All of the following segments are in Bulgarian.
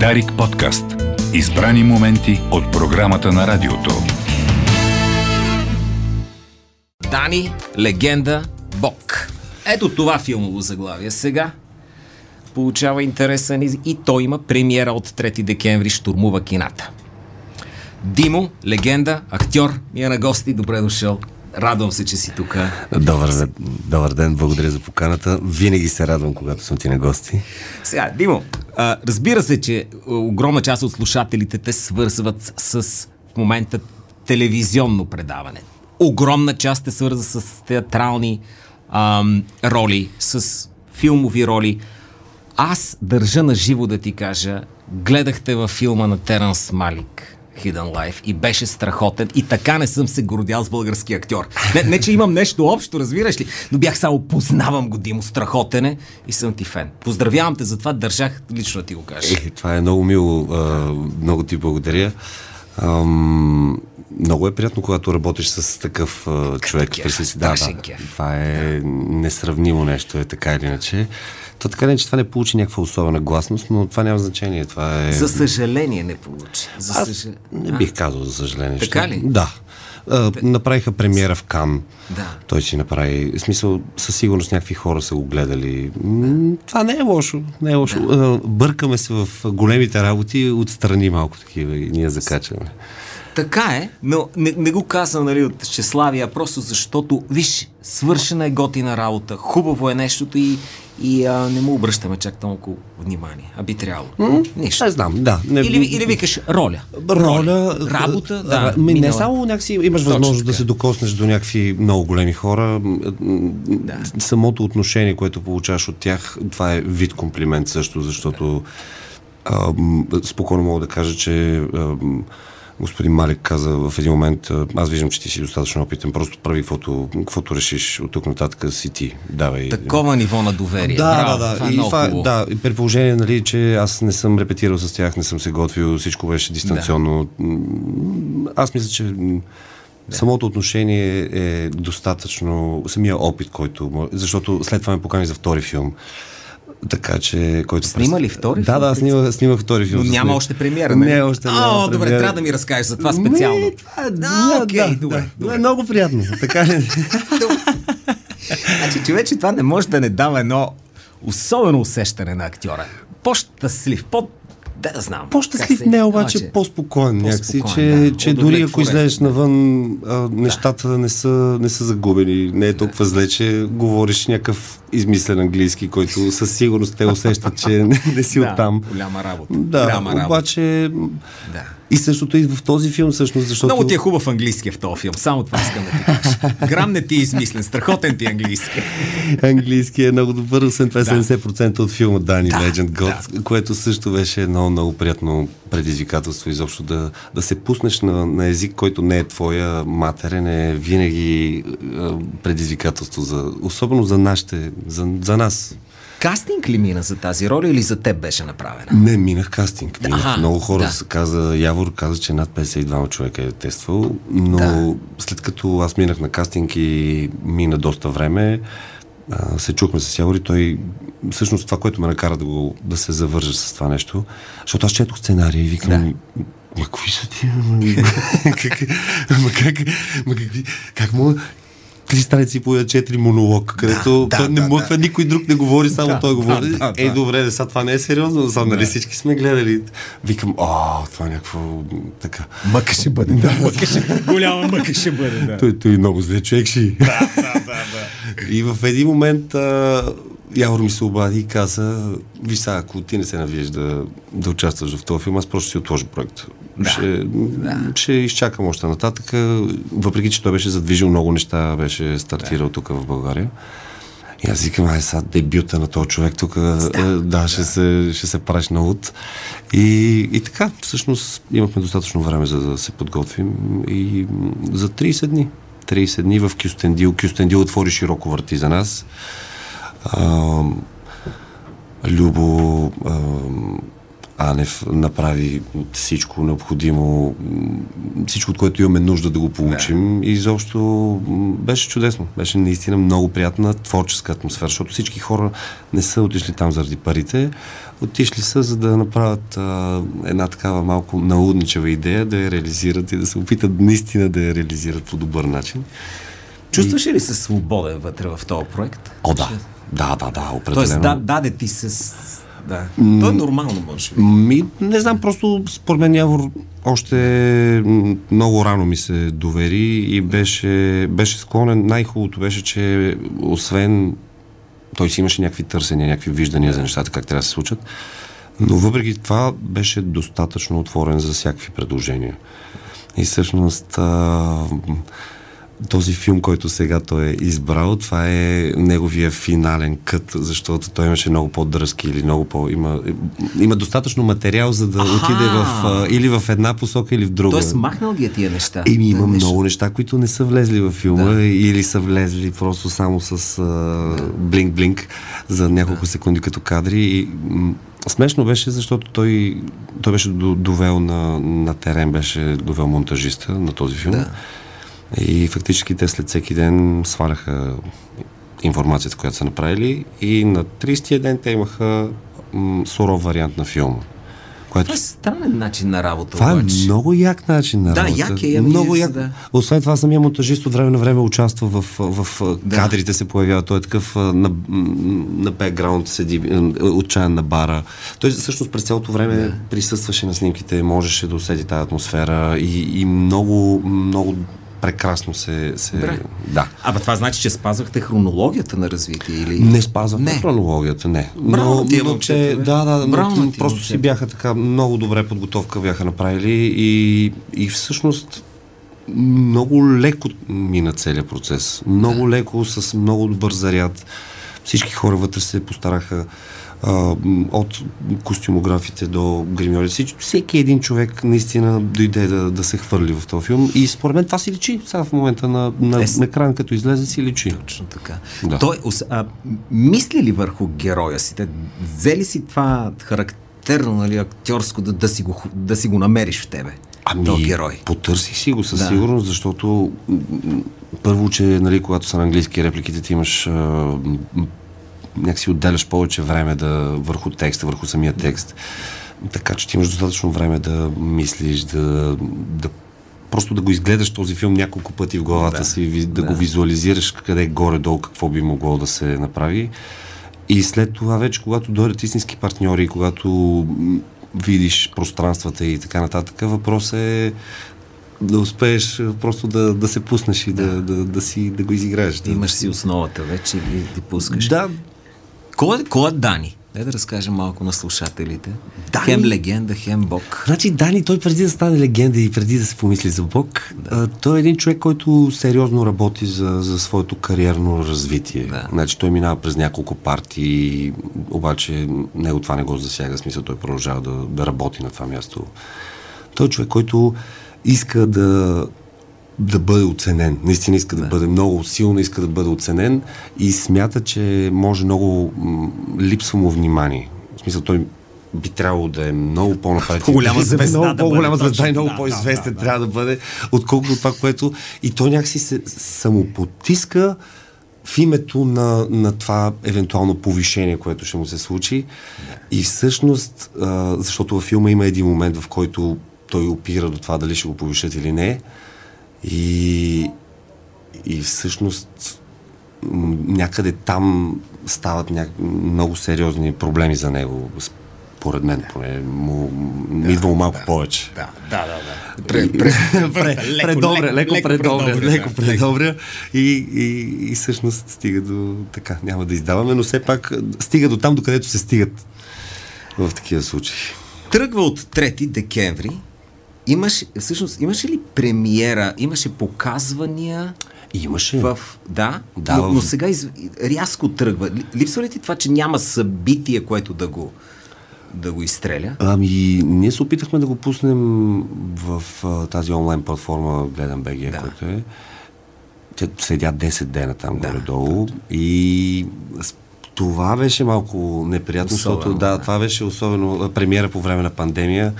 Дарик подкаст. Избрани моменти от програмата на радиото. Дани, легенда, Бог. Ето това филмово заглавие сега. Получава интересен и той има премиера от 3 декември, штурмува кината. Димо, легенда, актьор, ми е на гости, добре дошъл. Радвам се, че си тук. Добър, добър ден, благодаря за поканата. Винаги се радвам, когато съм ти на гости. Сега, Димо, а, разбира се, че огромна част от слушателите те свързват с в момента телевизионно предаване. Огромна част те свързва с театрални ам, роли, с филмови роли. Аз държа на живо да ти кажа, гледахте във филма на Теренс Малик. Hidden Life и беше страхотен и така не съм се гордял с български актьор. Не, не, че имам нещо общо, разбираш ли, но бях само познавам го, Димо, страхотен е и съм ти фен. Поздравявам те за това, държах лично да ти го кажа. Е, това е много мило. А, много ти благодаря. Ам, много е приятно, когато работиш с такъв а, човек. кеф, да, да, това е несравнимо нещо, е така или иначе. То така не, че това не получи някаква особена гласност, но това няма значение. Това е... За съжаление не получи. За Аз съжаление. не бих казал, за съжаление. Така ли? Да. А, направиха премиера в Кан. Да. Той си направи. В смисъл, със сигурност някакви хора са го гледали. М, Това не е лошо. Не е лошо. А, Бъркаме се в големите работи, отстрани малко такива и ние закачаме. Така е, но не, не го казвам нали, от щеславия, просто защото, виж, свършена е готина работа, хубаво е нещото и, и а, не му обръщаме чак толкова внимание. А би трябвало. Нищо. Не знам, да. Не, Или, или викаш роля. роля, Работа, да. ми, не само някакси имаш Точно възможност да се докоснеш до някакви много големи хора. Да. Самото отношение, което получаваш от тях, това е вид комплимент също, защото ам, спокойно мога да кажа, че ам, господин Малик каза в един момент, аз виждам, че ти си достатъчно опитен, просто прави каквото, каквото решиш от тук нататък си ти. Давай. Такова ниво на доверие. Да, Браво, да, Това да. е И много това, да, при положение, нали, че аз не съм репетирал с тях, не съм се готвил, всичко беше дистанционно. М, Аз мисля, че м, самото отношение е достатъчно, самия опит, който... Защото след това ме покани за втори филм. Така че... Който Снима ли втори Да, да, снимах, снимах втори филм. Но няма него. още премиера, нали? Не, още няма. О, добре, премиера. трябва да ми разкажеш за това специално. Ми, това е- А, да, окей, да, добре, да. добре. Е много приятно. Така е. Значи, човече, това не може да не дава едно особено усещане на актьора. По-щастлив, по... Да, да знам. По-щастлив се- не, обаче Обаче, по-спокоен някакси, че, да. че дори ако Удовлетворен. излезеш навън, а, нещата не, са, не са загубени. Не е толкова зле, че говориш някакъв измислен английски, който със сигурност те усещат, че не, не си Да, оттам. голяма работа. Да, голяма работа. обаче Да. и същото и в този филм всъщност, защото... Много ти е хубав английски в този филм, само това искам да ти кажа. Грам не ти е измислен, страхотен ти е английски. Английски е много добър, освен това е 70% от филма Дани Да, Legend God, което също беше едно много приятно предизвикателство изобщо да, да се пуснеш на, на език, който не е твоя матерен, е винаги е, предизвикателство, за, особено за нашите, за, за нас. Кастинг ли мина за тази роля или за теб беше направена? Не, минах кастинг. Минах. Аха, Много хора да. се каза, Явор каза, че над 52 човека е тествал, но Да. след като аз минах на кастинг и мина доста време, а, се чухме с Явор и той всъщност това, което ме накара да, го, да се завържа с това нещо, защото аз четох сценария и викам, Да. ма кои са ти? ма, как, ма как, ма какви, как мога три страници по четири монолог, където да, той не да, може, да. никой друг не говори, само Да, той говори. да, да, е, да. добре, де, сега това не е сериозно, само нали всички сме гледали. Викам, о, това е някакво така. Мъка ще бъде, да. Мъка ще, голяма мъка ще бъде, да. Той, той много зле човек ще. Да, да, да, да. И в един момент а, Явор ми се обади и каза, виж сега, ако ти не се навиеш да, да участваш в този филм, аз просто ще си отложа проект. Да. Ще, да. ще изчакам още нататък, въпреки че той беше задвижил много неща, беше стартирал да. тук в България. И аз викам, ай сега дебюта на този човек тук, да, да, да, ще, се, ще се правиш на луд. И, и така, всъщност имахме достатъчно време за да се подготвим и за 30 дни. 30 дни в Кюстендил. Кюстендил отвори широко върти за нас. А, Любо, а, Анев направи всичко необходимо, всичко, от което имаме нужда да го получим. Да. И изобщо беше чудесно. Беше наистина много приятна творческа атмосфера, защото всички хора не са отишли там заради парите. Отишли са, за да направят а, една такава малко наудничева идея, да я реализират и да се опитат наистина да я реализират по добър начин. Чувстваш ли се свободен вътре в този проект? О, да. Да, да, да, определено. Тоест, да, даде ти се... Да. То е нормално, може би. Ми, не знам, просто според мен Явор още много рано ми се довери и беше, беше склонен. Най-хубавото беше, че освен той си имаше някакви търсения, някакви виждания за нещата, как трябва да се случат, но въпреки това беше достатъчно отворен за всякакви предложения. И всъщност а, този филм, който сега той е избрал, това е неговия финален кът, защото той имаше много по-дръзки или много по... Има, има достатъчно материал, за да Аха! отиде в, а, или в една посока, или в друга. Тоест махнал ги е тия неща. Еми, има нещо. много неща, които не са влезли в филма да. или са влезли просто само с блинк-блинк за няколко да. секунди като кадри и Смешно беше, защото той, той беше довел на, на терен, беше довел монтажиста на този филм. Да и фактически те след всеки ден сваляха информацията, която са направили и на 30-я ден те имаха м- суров вариант на филма. Което... Това е странен начин на работа. Това е обаче. е много як начин на работа. Да, як е. Много як. Да. Освен това, самия монтажист от време на време участва в, в, в да. кадрите, се появява. Той е такъв на, на бекграунд, седи отчаян на бара. Той всъщност през цялото време да. присъстваше на снимките, можеше да усети тази атмосфера и, и много, много прекрасно се... се... Добре. Да. Абе това значи, че спазвахте хронологията на развитие или... Не спазвахте не. хронологията, не. Браво но, тия но, че, Да, да, Браво но, просто си бяха така много добре подготовка бяха направили и, и всъщност много леко мина целият процес. Много да. леко, с много добър заряд. Всички хора вътре се постараха а, от костюмографите до гримьори. всеки един човек наистина дойде да, да се хвърли в този филм и според мен това си личи. Сега в момента на, на е, екран, като излезе, си личи. Точно така. Да. Той а, мисли ли върху героя си? Те, взели си това характерно, нали, актьорско, да, да, си го, да си го намериш в тебе? Ами, то герой. потърсих си го със да. сигурност, защото първо, че нали, когато са на английски репликите, ти имаш а, някакси отделяш повече време да, върху текста, върху самия текст. Така че ти имаш достатъчно време да мислиш, да, да просто да го изгледаш този филм няколко пъти в главата да, си, да, да го визуализираш къде е горе-долу, какво би могло да се направи. И след това вече, когато дойдат истински партньори, когато видиш пространствата и така нататък, въпрос е да успееш просто да, да се пуснеш и да, да, да, да, си, да го изиграеш. Имаш си основата вече и ти пускаш. Да, кой, кой е Дани? Дай да разкажем малко на слушателите. Дани... Хем легенда, хем Бог. Значи Дани, той преди да стане легенда и преди да се помисли за Бог, да. той е един човек, който сериозно работи за, за своето кариерно развитие. Да. Значи той минава през няколко партии, обаче него това не го засяга, смисъл той продължава да, да работи на това място. Той е човек, който иска да да бъде оценен. Наистина иска да, да бъде много силно, иска да бъде оценен и смята, че може много липсва му внимание. В смисъл, той би трябвало да е много по-напред. По-голяма звезда. Много да по-голяма звезда и много да, по-известен да, да, трябва да бъде, отколкото това, което. И той някакси се самопотиска в името на, на това евентуално повишение, което ще му се случи. И всъщност, а, защото във филма има един момент, в който той опира до това дали ще го повишат или не. И, и всъщност някъде там стават ня... много сериозни проблеми за него. Според мен, поне му да, идвало малко да, повече. Да, да, да. да. Пре, пре, пре, предобря, леко предобря, леко предобря и, и, и всъщност стига до така, няма да издаваме, но все пак стига до там, докъдето се стигат в такива случаи. Тръгва от 3 декември Имаш, всъщност, имаше ли премиера, имаше показвания? Имаше. В, да, да но, но сега из, рязко тръгва. Липсва ли ти това, че няма събитие, което да го, да го изстреля? Ами, ние се опитахме да го пуснем в а, тази онлайн платформа Гледам БГ, да. която е. Те седят 10 дена там да, горе-долу и това беше малко неприятно, Особено, защото да, да. това беше особено премиера по време на пандемия.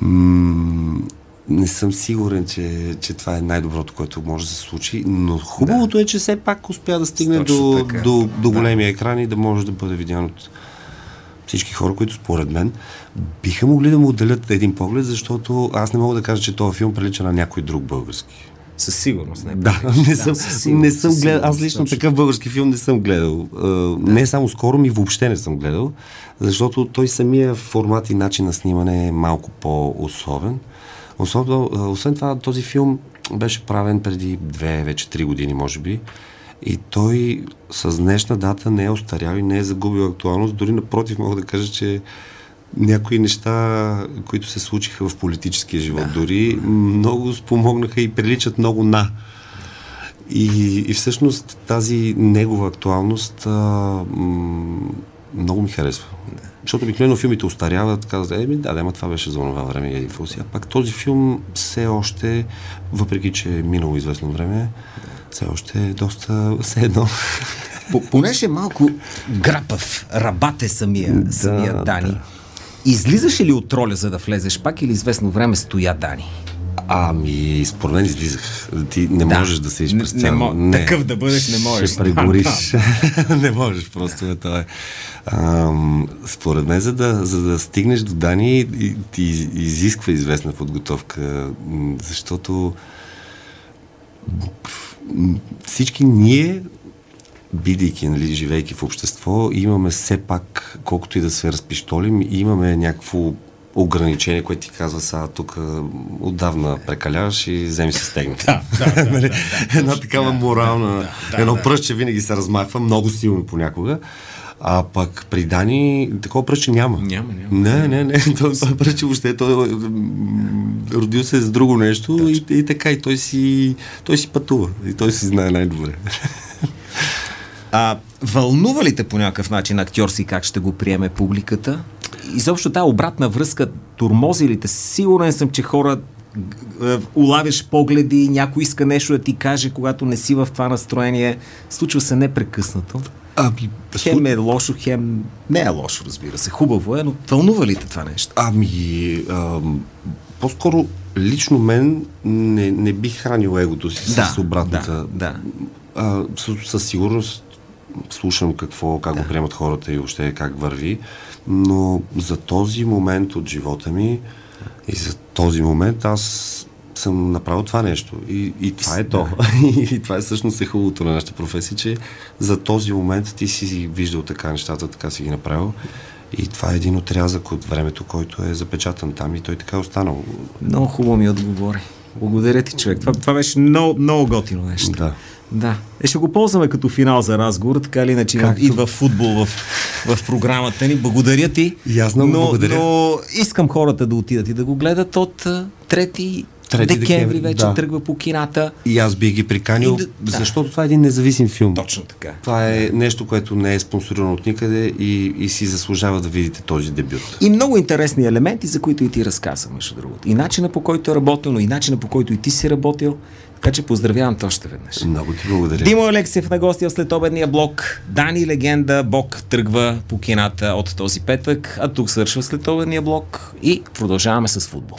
М- не съм сигурен, че, че това е най-доброто, което може да се случи, но хубавото е, че все пак успя да стигне Точно до, така. до, до големия екран и да може да бъде видян от всички хора, които според мен биха могли да му отделят един поглед, защото аз не мога да кажа, че този филм прилича на някой друг български. Със сигурност. Не Да, не съм, сигурност, не съм гледал. Аз лично точно. такъв български филм не съм гледал. А, Не само скоро, ми въобще не съм гледал, защото той самия формат и начин на снимане е малко по-особен. Особено, освен това, този филм беше правен преди две, вече три години, може би. И той с днешна дата не е остарял и не е загубил актуалност. Дори напротив, мога да кажа, че някои неща, които се случиха в политическия живот, да. дори много спомогнаха и приличат много на. И, и всъщност тази негова актуалност а, м- много ми харесва. Защото обикновено филмите устаряват, казват, еми да, да, ама това беше за това време и еди какво си. А пак този филм все още, въпреки че е минало известно време, все още е доста все едно. По- Понеже малко грапав, рабат е самия, Да, самия Дани. да. Излизаше ли от роля, за да влезеш пак или известно време стоя Дани? Ами, според мен излизах. Ти не Да. можеш да се Не- през не цяло. мо- такъв да бъдеш не можеш. Ще прегориш. не можеш просто. Бе, това е. Ам, според мен, за да, за да стигнеш до Дани, ти изисква известна подготовка, защото всички ние бидейки, нали, живейки в общество, имаме все пак, колкото и да се разпиштолим, имаме някакво ограничение, което ти казва, сега тук отдавна прекаляваш и вземи се стегна. Да, да, да, Една такава морална, едно пръстче винаги се размахва, много силно понякога. А пък при Дани такова пръстче няма. Няма, няма. Не, не, не. Той, той пръстче въобще, той родил се с друго нещо и, и така, и той си, той си пътува. И той си знае най-добре. А, вълнува ли те по някакъв начин актьорски как ще го приеме публиката? Изобщо тази обратна връзка, турмози ли те? Сигурен съм, че хора е, улавяш погледи, някой иска нещо да ти каже, когато не си в това настроение. Случва се непрекъснато. Ами, Хем е лошо, хем не е лошо, разбира се. Хубаво е, но вълнува ли те това нещо? Ами, ам, по-скоро лично мен не, не бих хранил егото си Да, с обратната. да, да. А, със, със сигурност слушам какво, как да. го приемат хората и въобще как върви, но за този момент от живота ми и за този момент аз съм направил това нещо. И, и това е то. и това е всъщност е хубавото на нашата професия, че за този момент ти си виждал така нещата, така си ги направил. И това е един отрязък от времето, който е запечатан там и той така е останал. Много хубаво ми отговори. Благодаря ти, човек. Това, това беше много, много готино нещо. Да. Да. Е, ще го ползваме като финал за разговор, така или иначе Както- идва футбол в, в програмата ни. Благодаря ти. И аз много но, благодаря. Но искам хората да отидат и да го гледат от а, 3 3 декември, декември, вече да. тръгва по кината. И аз бих ги приканил, да- защото това е един независим филм. Точно така. Това е нещо, което не е спонсорирано от никъде и, и си заслужава да видите този дебют. И много интересни елементи, за които и ти разказа, между другото. И начина по който е работил, но и начина по който и ти си работил. Така че поздравявам те още веднъж. Много ти благодаря. Димо Алексиев на гости в следобедния блок. Дани Легенда, Бог тръгва по кината от този петък, а тук свършва следобедния блок и продължаваме с футбол.